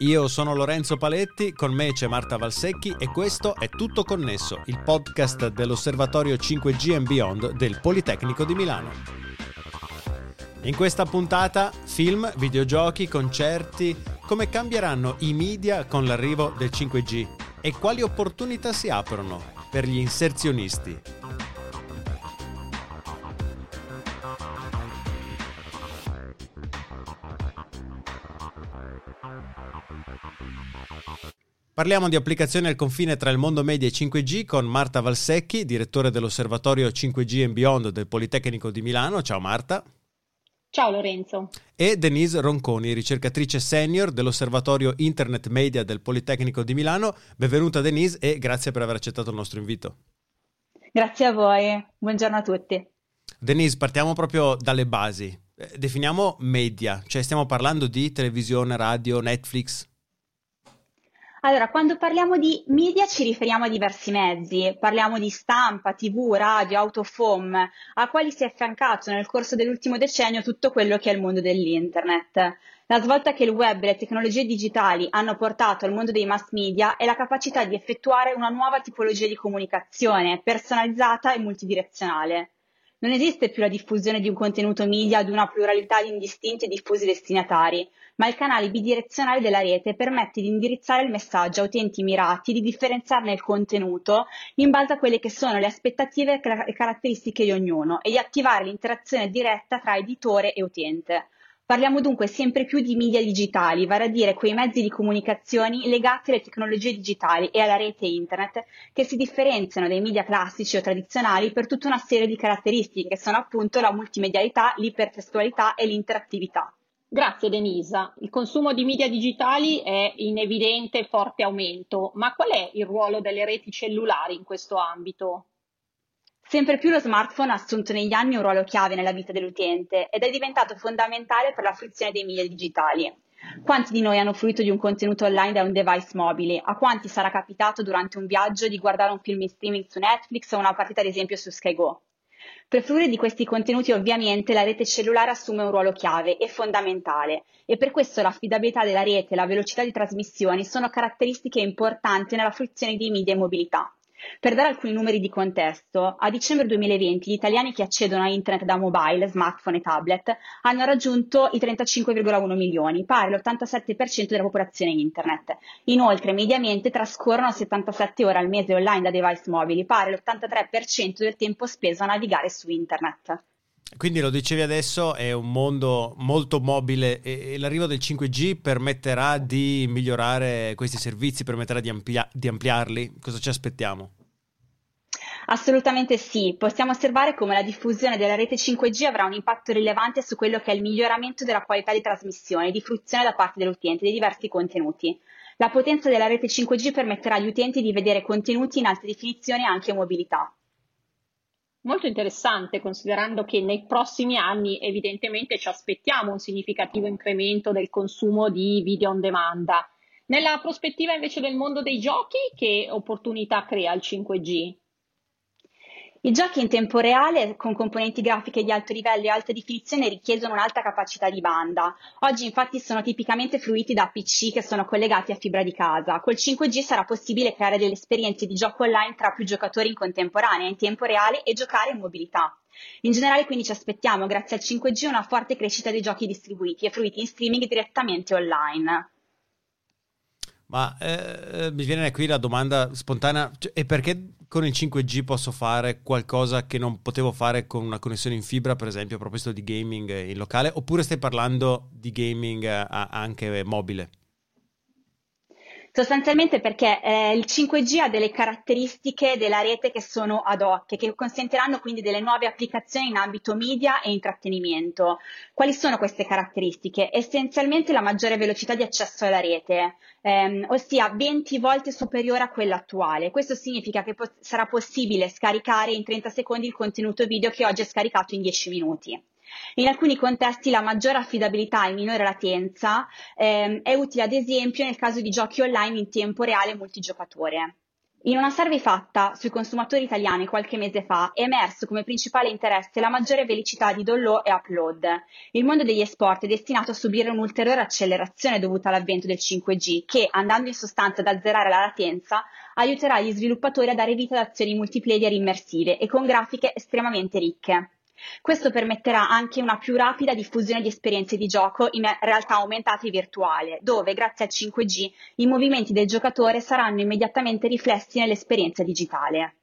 Io sono Lorenzo Paletti, con me c'è Marta Valsecchi e questo è Tutto Connesso, il podcast dell'Osservatorio 5G and Beyond del Politecnico di Milano. In questa puntata film, videogiochi, concerti, come cambieranno i media con l'arrivo del 5G e quali opportunità si aprono per gli inserzionisti. Parliamo di applicazioni al confine tra il mondo media e 5G con Marta Valsecchi, direttore dell'Osservatorio 5G and Beyond del Politecnico di Milano. Ciao Marta. Ciao Lorenzo. E Denise Ronconi, ricercatrice senior dell'Osservatorio Internet Media del Politecnico di Milano. Benvenuta Denise e grazie per aver accettato il nostro invito. Grazie a voi, buongiorno a tutti. Denise, partiamo proprio dalle basi. Eh, definiamo media, cioè stiamo parlando di televisione, radio, Netflix, allora, quando parliamo di media ci riferiamo a diversi mezzi, parliamo di stampa, tv, radio, autofom, a quali si è affiancato nel corso dell'ultimo decennio tutto quello che è il mondo dell'internet. La svolta che il web e le tecnologie digitali hanno portato al mondo dei mass media è la capacità di effettuare una nuova tipologia di comunicazione, personalizzata e multidirezionale. Non esiste più la diffusione di un contenuto media ad una pluralità di indistinti e diffusi destinatari, ma il canale bidirezionale della rete permette di indirizzare il messaggio a utenti mirati, di differenziarne il contenuto in base a quelle che sono le aspettative e caratteristiche di ognuno e di attivare l'interazione diretta tra editore e utente. Parliamo dunque sempre più di media digitali, vale a dire quei mezzi di comunicazione legati alle tecnologie digitali e alla rete internet che si differenziano dai media classici o tradizionali per tutta una serie di caratteristiche che sono appunto la multimedialità, l'ipertestualità e l'interattività. Grazie Denisa. Il consumo di media digitali è in evidente e forte aumento, ma qual è il ruolo delle reti cellulari in questo ambito? Sempre più lo smartphone ha assunto negli anni un ruolo chiave nella vita dell'utente ed è diventato fondamentale per la fruizione dei media digitali. Quanti di noi hanno fruito di un contenuto online da un device mobile? A quanti sarà capitato durante un viaggio di guardare un film in streaming su Netflix o una partita ad esempio su SkyGo? Per fruire di questi contenuti ovviamente la rete cellulare assume un ruolo chiave e fondamentale e per questo l'affidabilità della rete e la velocità di trasmissione sono caratteristiche importanti nella fruizione di media e mobilità. Per dare alcuni numeri di contesto, a dicembre 2020 gli italiani che accedono a internet da mobile, smartphone e tablet hanno raggiunto i 35,1 milioni, pari all'87% della popolazione internet. Inoltre, mediamente trascorrono 77 ore al mese online da device mobili, pari all'83% del tempo speso a navigare su internet. Quindi lo dicevi adesso, è un mondo molto mobile e, l'arrivo del 5G permetterà di migliorare questi servizi, permetterà di, amplia- di ampliarli? Cosa ci aspettiamo? Assolutamente sì, possiamo osservare come la diffusione della rete 5G avrà un impatto rilevante su quello che è il miglioramento della qualità di trasmissione e di fruizione da parte dell'utente dei diversi contenuti. La potenza della rete 5G permetterà agli utenti di vedere contenuti in alta definizione e anche mobilità. Molto interessante, considerando che nei prossimi anni evidentemente ci aspettiamo un significativo incremento del consumo di video on demand. Nella prospettiva invece del mondo dei giochi, che opportunità crea il 5G? I giochi in tempo reale con componenti grafiche di alto livello e alta definizione richiedono un'alta capacità di banda. Oggi infatti sono tipicamente fruiti da PC che sono collegati a fibra di casa. Col 5G sarà possibile creare delle esperienze di gioco online tra più giocatori in contemporanea, in tempo reale e giocare in mobilità. In generale quindi ci aspettiamo grazie al 5G una forte crescita dei giochi distribuiti e fruiti in streaming direttamente online. Ma eh, mi viene qui la domanda spontanea, cioè, e perché con il 5G posso fare qualcosa che non potevo fare con una connessione in fibra, per esempio, a proposito di gaming in locale, oppure stai parlando di gaming eh, anche mobile? Sostanzialmente perché eh, il 5G ha delle caratteristiche della rete che sono ad hoc, che consentiranno quindi delle nuove applicazioni in ambito media e intrattenimento. Quali sono queste caratteristiche? Essenzialmente la maggiore velocità di accesso alla rete, ehm, ossia 20 volte superiore a quella attuale. Questo significa che po- sarà possibile scaricare in 30 secondi il contenuto video che oggi è scaricato in 10 minuti. In alcuni contesti la maggiore affidabilità e minore latenza ehm, è utile ad esempio nel caso di giochi online in tempo reale multigiocatore. In una survey fatta sui consumatori italiani qualche mese fa è emerso come principale interesse la maggiore velocità di download e upload. Il mondo degli esport è destinato a subire un'ulteriore accelerazione dovuta all'avvento del 5G che, andando in sostanza ad azzerare la latenza, aiuterà gli sviluppatori a dare vita ad azioni multiplayer immersive e con grafiche estremamente ricche. Questo permetterà anche una più rapida diffusione di esperienze di gioco in realtà aumentata e virtuale, dove grazie al 5G i movimenti del giocatore saranno immediatamente riflessi nell'esperienza digitale.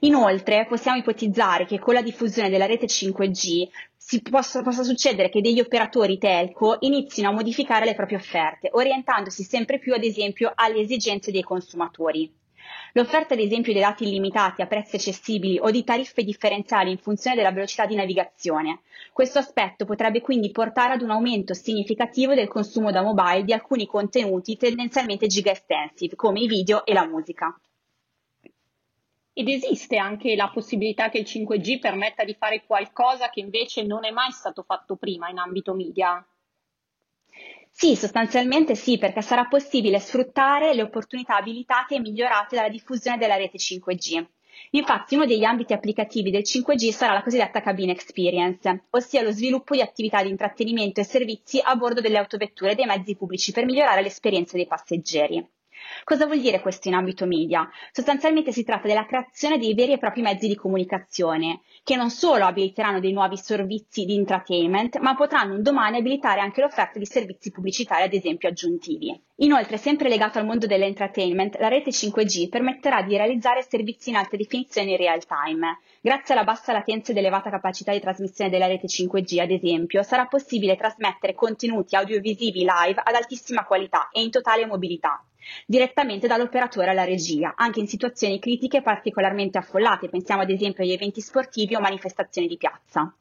Inoltre, possiamo ipotizzare che con la diffusione della rete 5G possa, possa, succedere che degli operatori telco inizino a modificare le proprie offerte, orientandosi sempre più, ad esempio, alle esigenze dei consumatori. L'offerta ad esempio di dati illimitati a prezzi accessibili o di tariffe differenziali in funzione della velocità di navigazione. Questo aspetto potrebbe quindi portare ad un aumento significativo del consumo da mobile di alcuni contenuti tendenzialmente giga extensive, come i video e la musica. Ed esiste anche la possibilità che il 5G permetta di fare qualcosa che invece non è mai stato fatto prima in ambito media? Sì, sostanzialmente sì, perché sarà possibile sfruttare le opportunità abilitate e migliorate dalla diffusione della rete 5G. Infatti uno degli ambiti applicativi del 5G sarà la cosiddetta cabine experience, ossia lo sviluppo di attività di intrattenimento e servizi a bordo delle autovetture e dei mezzi pubblici per migliorare l'esperienza dei passeggeri. Cosa vuol dire questo in ambito media? Sostanzialmente si tratta della creazione dei veri e propri mezzi di comunicazione, che non solo abiliteranno dei nuovi servizi di entertainment, ma potranno un domani abilitare anche l'offerta di servizi pubblicitari, ad esempio aggiuntivi. Inoltre, sempre legato al mondo dell'entertainment, la rete 5G permetterà di realizzare servizi in alta definizione in real time. Grazie alla bassa latenza ed elevata capacità di trasmissione della rete 5G, ad esempio, sarà possibile trasmettere contenuti audiovisivi live ad altissima qualità e in totale mobilità direttamente dall'operatore alla regia, anche in situazioni critiche particolarmente affollate, pensiamo ad esempio agli eventi sportivi o manifestazioni di piazza.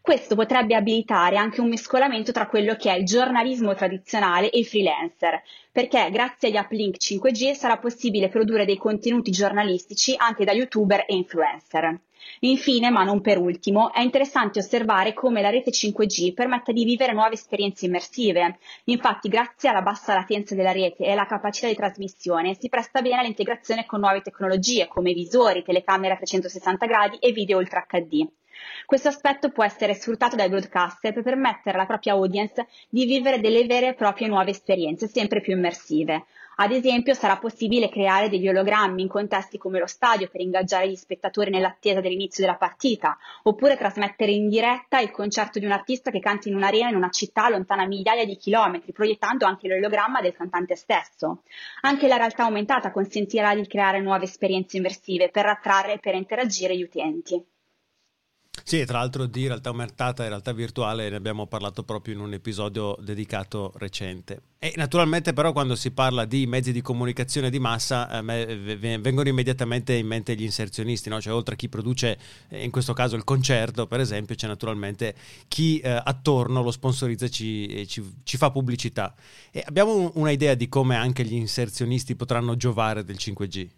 Questo potrebbe abilitare anche un mescolamento tra quello che è il giornalismo tradizionale e i freelancer, perché grazie agli uplink 5G sarà possibile produrre dei contenuti giornalistici anche da youtuber e influencer. Infine, ma non per ultimo, è interessante osservare come la rete 5G permetta di vivere nuove esperienze immersive. Infatti, grazie alla bassa latenza della rete e alla capacità di trasmissione, si presta bene all'integrazione con nuove tecnologie come visori, telecamere a 360 gradi e video Ultra HD. Questo aspetto può essere sfruttato dai broadcaster per permettere alla propria audience di vivere delle vere e proprie nuove esperienze, sempre più immersive. Ad esempio sarà possibile creare degli ologrammi in contesti come lo stadio per ingaggiare gli spettatori nell'attesa dell'inizio della partita, oppure trasmettere in diretta il concerto di un artista che canta in un'arena in una città lontana migliaia di chilometri, proiettando anche l'ologramma del cantante stesso. Anche la realtà aumentata consentirà di creare nuove esperienze immersive per attrarre e per interagire gli utenti. Sì, tra l'altro di realtà aumentata e realtà virtuale ne abbiamo parlato proprio in un episodio dedicato recente. E naturalmente però quando si parla di mezzi di comunicazione di massa me vengono immediatamente in mente gli inserzionisti, no? cioè oltre a chi produce in questo caso il concerto per esempio c'è naturalmente chi eh, attorno lo sponsorizza e ci, ci, ci, fa pubblicità. E abbiamo un'idea di come anche gli inserzionisti potranno giovare del 5G?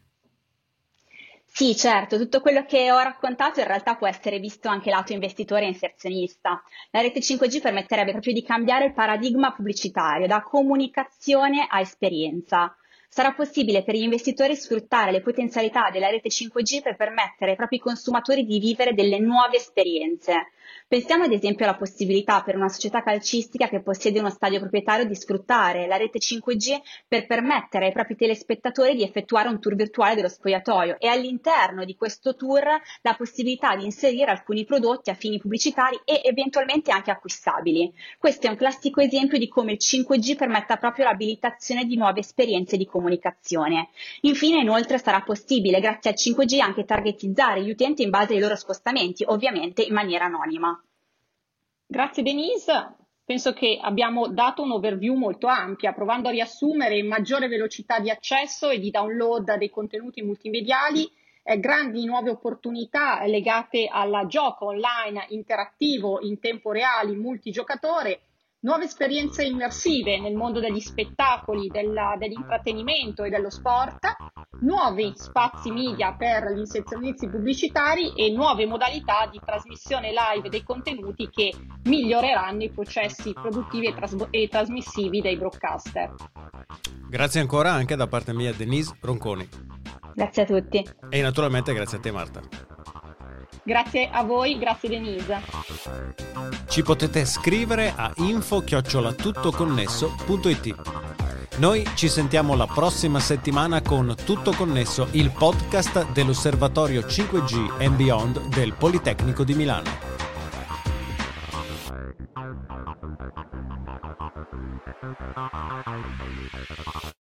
Sì, certo, tutto quello che ho raccontato in realtà può essere visto anche lato investitore e inserzionista. La rete 5G permetterebbe proprio di cambiare il paradigma pubblicitario da comunicazione a esperienza. Sarà possibile per gli investitori sfruttare le potenzialità della rete 5G per permettere ai propri consumatori di vivere delle nuove esperienze. Pensiamo ad esempio alla possibilità per una società calcistica che possiede uno stadio proprietario di sfruttare la rete 5G per permettere ai propri telespettatori di effettuare un tour virtuale dello spogliatoio e all'interno di questo tour la possibilità di inserire alcuni prodotti a fini pubblicitari e eventualmente anche acquistabili. Questo è un classico esempio di come il 5G permetta proprio l'abilitazione di nuove esperienze di comunicazione. Infine, inoltre, sarà possibile grazie al 5G anche targetizzare gli utenti in base ai loro spostamenti, ovviamente in maniera anonima. Grazie Denise. Penso che abbiamo dato un overview molto ampia, provando a riassumere maggiore velocità di accesso e di download dei contenuti multimediali, eh, grandi nuove opportunità legate al gioco online interattivo in tempo reale multigiocatore nuove esperienze immersive nel mondo degli spettacoli, della, dell'intrattenimento e dello sport, nuovi spazi media per gli inserzionisti pubblicitari e nuove modalità di trasmissione live dei contenuti che miglioreranno i processi produttivi e, tras- e trasmissivi dei broadcaster. Grazie ancora anche da parte mia Denise Ronconi. Grazie a tutti. E naturalmente grazie a te Marta. Grazie a voi, grazie Denise. Ci potete scrivere a info-tuttoconnesso.it. Noi ci sentiamo la prossima settimana con Tutto Connesso, il podcast dell'Osservatorio 5G and Beyond del Politecnico di Milano.